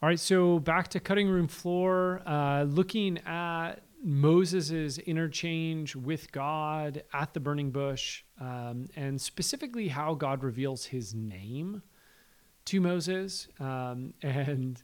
All right, so back to cutting room floor, uh, looking at Moses' interchange with God at the burning bush, um, and specifically how God reveals his name to Moses. Um, and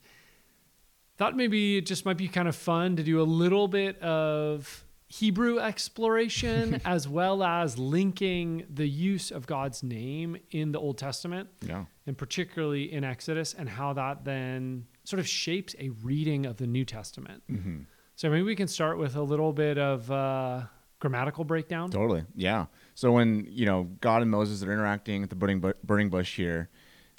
thought maybe it just might be kind of fun to do a little bit of Hebrew exploration as well as linking the use of God's name in the Old Testament, Yeah. and particularly in Exodus, and how that then sort of shapes a reading of the New Testament. Mm-hmm. So maybe we can start with a little bit of uh, grammatical breakdown. Totally. Yeah. So when, you know, God and Moses are interacting at the burning, bu- burning bush here,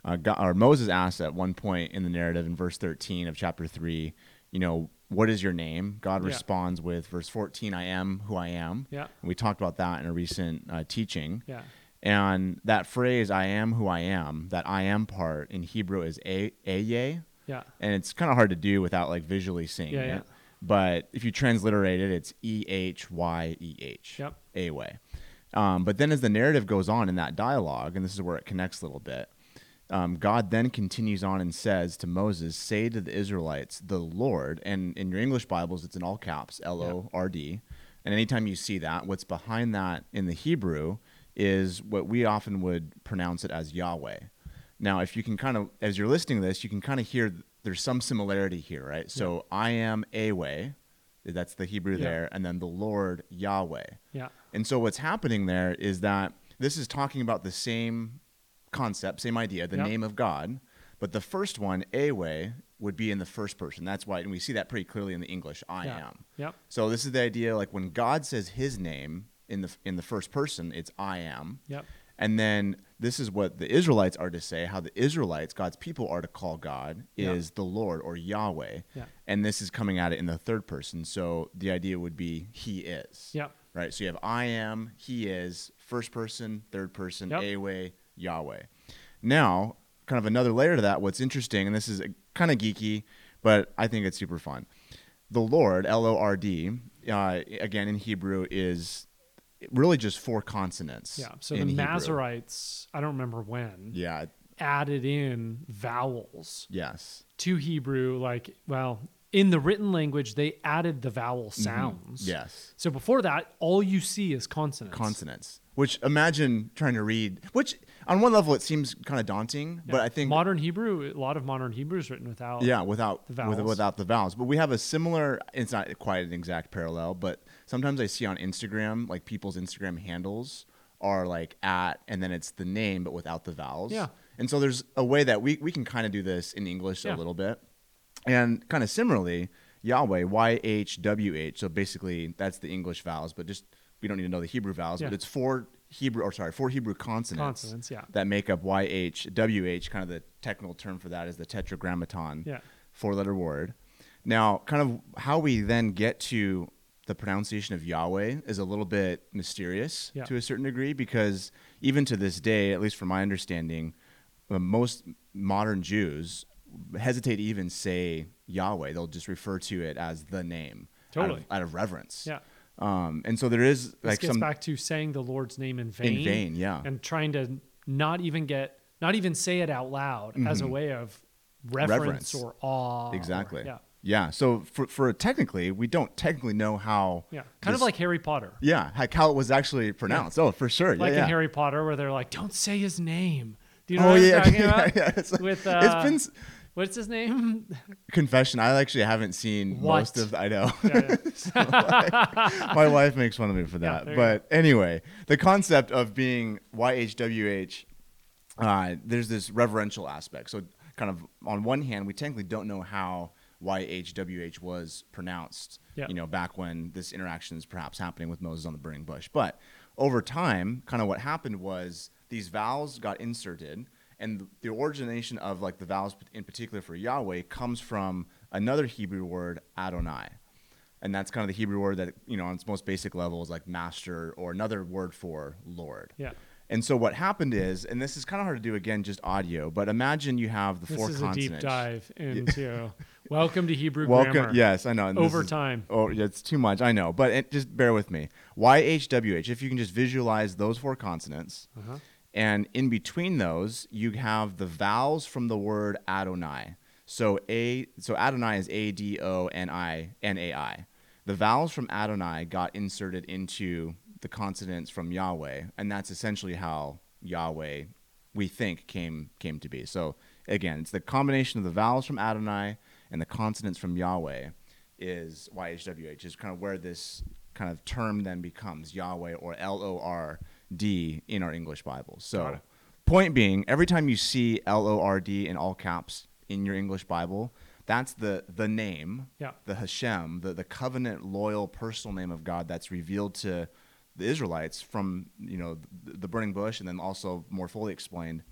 uh, God, or Moses asks at one point in the narrative in verse 13 of chapter 3, you know, what is your name? God Yeah. responds with verse 14, I am who I am. Yeah, And we talked about that in a recent uh, teaching. yeah, And that phrase, I am who I am, that I am part in Hebrew is a, Eye. Yeah, And it's kind of hard to do without like visually seeing Yeah, it. yeah. But if you transliterate it, it's E H Y E H. Yep. Ehyeh. Um, but then as the narrative goes on in that dialogue, and this is where it connects a little bit, um, God then continues on and says to Moses, Say to the Israelites, the Lord, and in your English Bibles, it's in all caps, L O R D. And anytime you see that, what's behind that in the Hebrew is what we often would pronounce it as Yahweh. Now, if you can kind of, as you're listening to this, you can kind of hear there's some similarity here, right? So I am Ehyeh, that's the Hebrew Yeah. there, and then the Lord Yahweh. yeah, And so what's happening there is that this is talking about the same concept, same idea, the Yep. name of God, but the first one, Ehyeh, would be in the first person. That's why, and we see that pretty clearly in the English, I Yeah. am. yep, So this is the idea, like when God says His name in the in the first person, it's I am. yep, And then this is what the Israelites are to say, how the Israelites, God's people, are to call God Yeah. is the Lord or Yahweh. Yeah. And this is coming at it in the third person. So the idea would be He is. yep, Right. So you have I am, He is, first person, third person, Yep. Ehyeh, Yahweh. Now, kind of another layer to that, what's interesting, and this is kind of geeky, but I think it's super fun. The Lord, L O R D, uh, again in Hebrew, is really just four consonants. yeah. So the Hebrew. Masoretes, I don't remember when, Yeah. added in vowels Yes. to Hebrew. Like, well, in the written language, they added the vowel sounds. Mm-hmm. Yes. So before that, all you see is consonants. Consonants. Which imagine trying to read, which on one level it seems kind of daunting, Yeah. but I think modern Hebrew, a lot of modern Hebrew is written without. yeah, without The with, vowels. without the vowels. But we have a similar. It's not quite an exact parallel, but sometimes I see on Instagram like people's Instagram handles are like at, and then it's the name but without the vowels. Yeah. And so there's a way that we we can kind of do this in English Yeah. a little bit, and kind of similarly, Yahweh Y H W H. So basically that's the English vowels, but just we don't need to know the Hebrew vowels, Yeah. but it's four Hebrew or sorry four Hebrew consonants Consonants, yeah. that make up Y H W H, kind of the technical term for that is the tetragrammaton, Yeah. four letter word. Now, kind of how we then get to the pronunciation of Yahweh is a little bit mysterious Yeah. to a certain degree because even to this day, at least from my understanding, uh, most modern Jews hesitate to even say Yahweh. They'll just refer to it as the name out of- Totally. out, of, reverence. Yeah. Um, and so there is This like gets some back to saying the Lord's name in vain. in vain, yeah. And trying to not even get, not even say it out loud as a way of reverence, Mm-hmm. Reverence. or awe. or- Exactly. yeah. Yeah. So for for technically, we don't technically know how. Yeah. Kind of like Harry Potter. Yeah, like how it was actually pronounced. Oh, for sure. Like yeah, yeah. in Harry Potter, where they're like, don't say his name. Do you know oh what yeah, I'm talking yeah, about? yeah. It's, With, it's uh, been What's his name? confession. I actually haven't seen What? most of. I know. Yeah, yeah. My wife makes fun of me for Yeah, that. but anyway, the concept of being YHWH, uh, there's this reverential aspect. So, kind of on one hand, we technically don't know how YHWH was pronounced, Yeah. you know, back when this interaction is perhaps happening with Moses on the burning bush. But over time, kind of what happened was these vowels got inserted. And the origination of like the vowels in particular for Yahweh comes from another Hebrew word, Adonai and that's kind of the Hebrew word that you know on its most basic level is like master or another word for Lord. yeah. And so what happened is, and this is kind of hard to do again, just audio, but imagine you have the This four is a deep dive into welcome to Hebrew Welcome, grammar. yes, I know. and Over is- time. Oh, it's too much. I know, but it, just bear with me. YHWH. If you can just visualize those four consonants, Uh-huh. and in between those, you have the vowels from the word Adonai. So a so Adonai is A D O N I N A I. The vowels from Adonai got inserted into the consonants from Yahweh, and that's essentially how Yahweh we think came came to be. So again, it's the combination of the vowels from Adonai and the consonants from Yahweh is YHWH is kind of where this kind of term then becomes Yahweh or L O R D in our English Bibles. Got So point being, every time you see L O R D in all caps in your English Bible, that's the the name, Yeah. the Hashem, the the covenant loyal personal name of God that's revealed to the Israelites from you know the, the burning bush, and then also more fully explained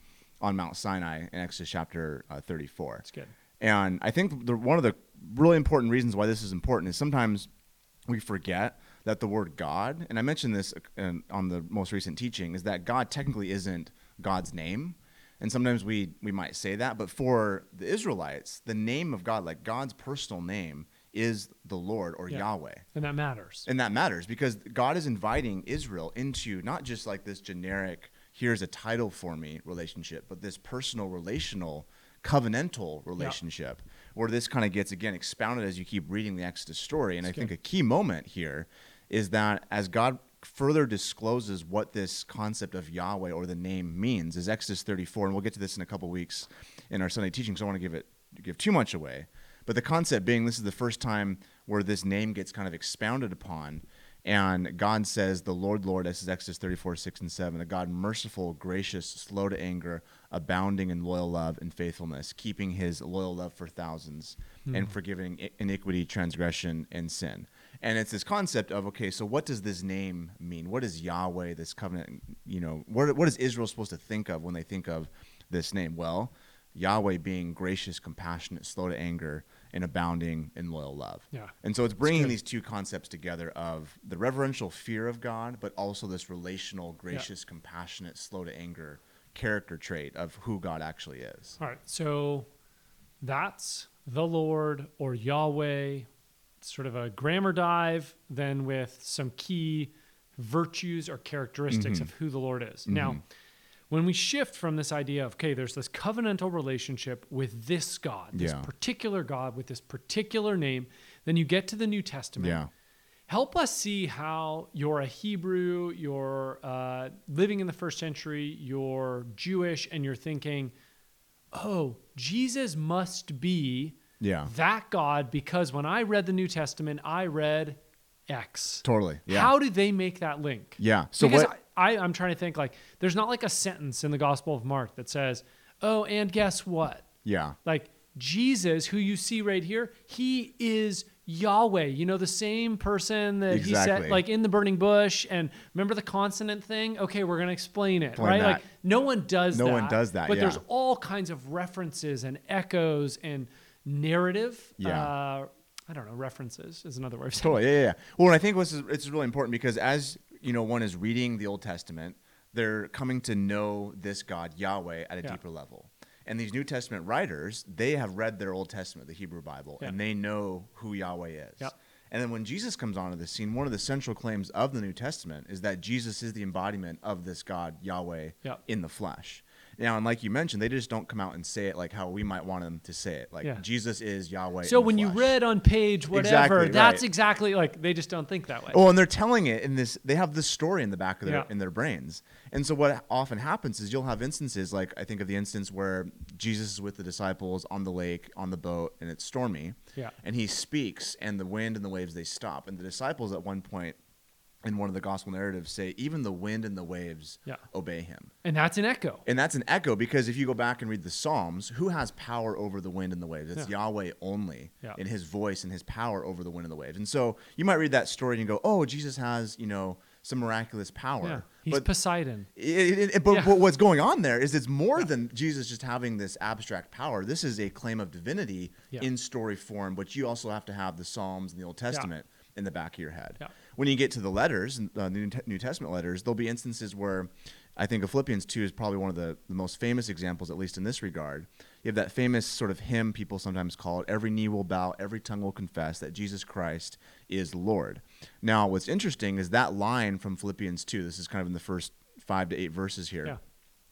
on Mount Sinai in Exodus chapter uh, 34. That's good. And I think the, one of the really important reasons why this is important is sometimes we forget that the word God, and I mentioned this uh, on the most recent teaching, is that God technically isn't God's name. And sometimes we, we might say that, but for the Israelites, the name of God, like God's personal name, is the Lord or Yeah. Yahweh. And that matters. And that matters because God is inviting Israel into not just like this generic, here's a title for me relationship, but this personal, relational, covenantal relationship where this kind of gets, again, expounded as you keep reading the Exodus story. And That's I think a key moment here is that as God further discloses what this concept of Yahweh or the name means is Exodus 34 and we'll get to this in a couple weeks in our Sunday teaching so I don't want to give it give too much away. But the concept being this is the first time where this name gets kind of expounded upon and God says the Lord Lord this is Exodus 34 6 and 7 a God merciful gracious slow to anger abounding in loyal love and faithfulness keeping his loyal love for thousands hmm. and forgiving iniquity transgression and sin. And it's this concept of okay so what does this name mean? What is yahweh this covenant you know what, what is israel supposed to think of when they think of this name? Well yahweh being gracious compassionate slow to anger and abounding in loyal love Yeah. and so it's bringing these two concepts together of the reverential fear of god but also this relational gracious compassionate slow to anger character trait of who god actually is All right. So that's the Lord or Yahweh, sort of a grammar dive, then with some key virtues or characteristics Mm-hmm. of who the Lord is. Now, when we shift from this idea of, okay, there's this covenantal relationship with this God, this Yeah. particular God with this particular name, then you get to the New Testament. yeah Help us see how you're a Hebrew, you're uh, living in the first century, you're Jewish, and you're thinking, oh, Jesus must be yeah that God because when I read the New Testament, I read X. totally yeah How did they make that link? yeah so because what I, I'm trying to think like, there's not like a sentence in the Gospel of Mark that says, oh, and guess what? yeah Like Jesus, who you see right here, he is Yahweh. You know, the same person that he said, like in the burning bush. And remember the consonant thing? Okay, we're going to explain it, Explain right? that. Like no one does No that. one does that, But there's all kinds of references and echoes and narrative. Yeah. Uh, I don't know, references is another word. of saying Totally, yeah, yeah. yeah. Well, I think this is it's really important because as you know, one is reading the Old Testament, they're coming to know this God Yahweh at a Yeah. deeper level. And these New Testament writers, they have read their Old Testament, the Hebrew Bible, Yeah. and they know who Yahweh is. Yeah. And then when Jesus comes onto the scene, one of the central claims of the New Testament is that Jesus is the embodiment of this God Yahweh in the flesh. Now, and like you mentioned, they just don't come out and say it like how we might want them to say it. Like Yeah. Jesus is Yahweh. So when you read on page whatever, Exactly, that's right. exactly like they just don't think that way. Oh, and they're telling it in this. They have this story in the back of their Yeah. in their brains, and so what often happens is you'll have instances like I think of the instance where Jesus is with the disciples on the lake on the boat and it's stormy, Yeah. and he speaks and the wind and the waves they stop, and the disciples at one point in one of the gospel narratives say even the wind and the waves Yeah. obey him. and that's an echo. And that's an echo because if you go back and read the Psalms, who has power over the wind and the waves? It's Yeah. Yahweh only Yeah. in his voice and his power over the wind and the waves. And so you might read that story and go, oh, Jesus has, you know, some miraculous power. Yeah. He's but, Poseidon. it, it- it- but, Yeah. but what's going on there is it's more than Jesus just having this abstract power. This is a claim of divinity Yeah. in story form, but you also have to have the Psalms and the Old Testament in the back of your head. Yeah. When you get to the letters, uh, the New, New Testament letters, there'll be instances where I think of Philippians 2 is probably one of the, the most famous examples, at least in this regard. You have that famous sort of hymn people sometimes call it every knee will bow, every tongue will confess that Jesus Christ is Lord. Now, what's interesting is that line from Philippians 2, this is kind of in the first five to eight verses here. Yeah.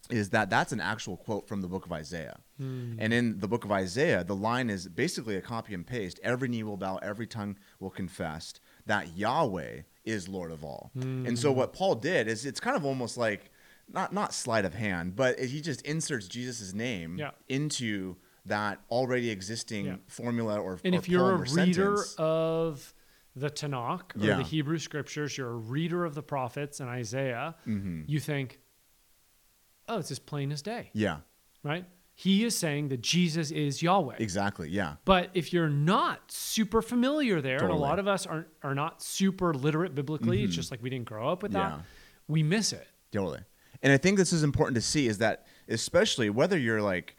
Is that that's an actual quote from the book of Isaiah. Hmm. And in the book of Isaiah, the line is basically a copy and paste. Every knee will bow, every tongue will confess that Yahweh is Lord of all. And Hmm. so what Paul did is it's kind of almost like not not sleight of hand, but he just inserts Jesus' name Yeah. into that already existing Yeah. formula or And or if you're a reader sentence. of the Tanakh or Yeah. the Hebrew scriptures, you're a reader of the prophets and Isaiah, Mm-hmm. you think, oh, it's as plain as day, yeah, right? He is saying that Jesus is Yahweh. exactly. Yeah. But if you're not super familiar there, and a lot of us aren't are not super literate biblically, it's just like we didn't grow up with that, Mm-hmm. We miss it. Totally. And I think this is important to see is that especially whether you're like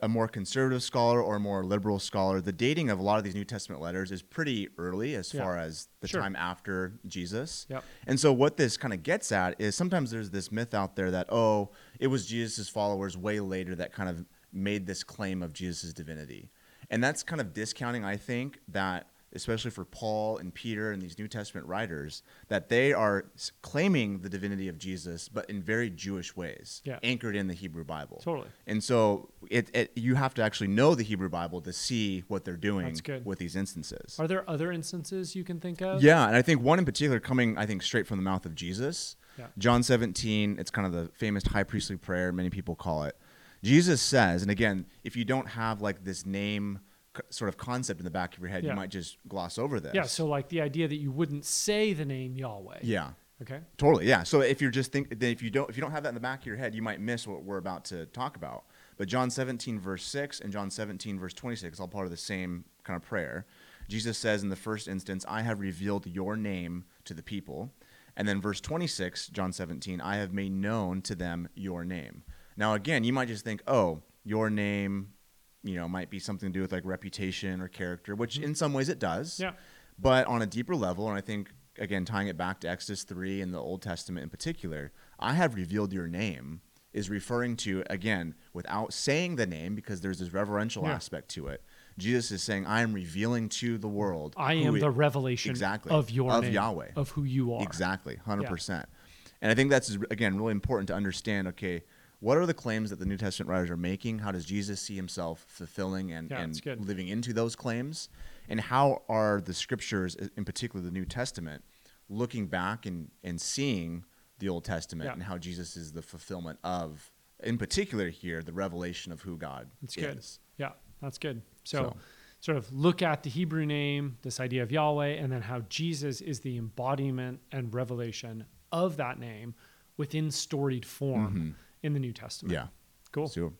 a more conservative scholar or a more liberal scholar, the dating of a lot of these New Testament letters is pretty early as Yeah. far as the Sure. time after Jesus. Yep. And so what this kind of gets at is sometimes there's this myth out there that oh, it was Jesus' followers way later that kind of made this claim of Jesus' divinity. And that's kind of discounting I think that especially for Paul and Peter and these New Testament writers that they are claiming the divinity of Jesus but in very Jewish ways, Yeah. anchored in the Hebrew Bible. Totally. And so it, it you have to actually know the Hebrew Bible to see what they're doing with these instances. Are there other instances you can think of? Yeah, and I think one in particular coming, I think, straight from the mouth of Jesus. Yeah. John 17, it's kind of the famous high priestly prayer, many people call it. Jesus says, and again, if you don't have like this name sort of concept in the back of your head, Yeah. you might just gloss over this. Yeah, so like the idea that you wouldn't say the name Yahweh. yeah. Okay. Totally, yeah. So if you're just think, then if you don't, if you don't have that in the back of your head, you might miss what we're about to talk about. But John 17 verse six and John 17 verse 26, all part of the same kind of prayer. Jesus says in the first instance, "I have revealed your name to the people," and then verse 26, John 17, "I have made known to them your name." Now again, you might just think, "Oh, your name." You know, might be something to do with like reputation or character, which mm-hmm. in some ways it does. Yeah. But on a deeper level, and I think again tying it back to Exodus three and the Old Testament in particular, I have revealed your name is referring to again without saying the name because there's this reverential Yeah. aspect to it. Jesus is saying, "I am revealing to the world. I am it- the revelation exactly of your of name, Yahweh, of who you are. Exactly, hundred percent. And I think that's again really important to understand. Okay, what are the claims that the New Testament writers are making? How does Jesus see himself fulfilling and, Yeah, and living into those claims? And how are the scriptures, in particular the New Testament, looking back and, and seeing the Old Testament Yeah. and how Jesus is the fulfillment of, in particular here, the revelation of who God That's good. is. Yeah, that's good. So, So- sort of look at the Hebrew name, this idea of Yahweh, and then how Jesus is the embodiment and revelation of that name within storied form mm-hmm. In the New Testament. Yeah. Cool. So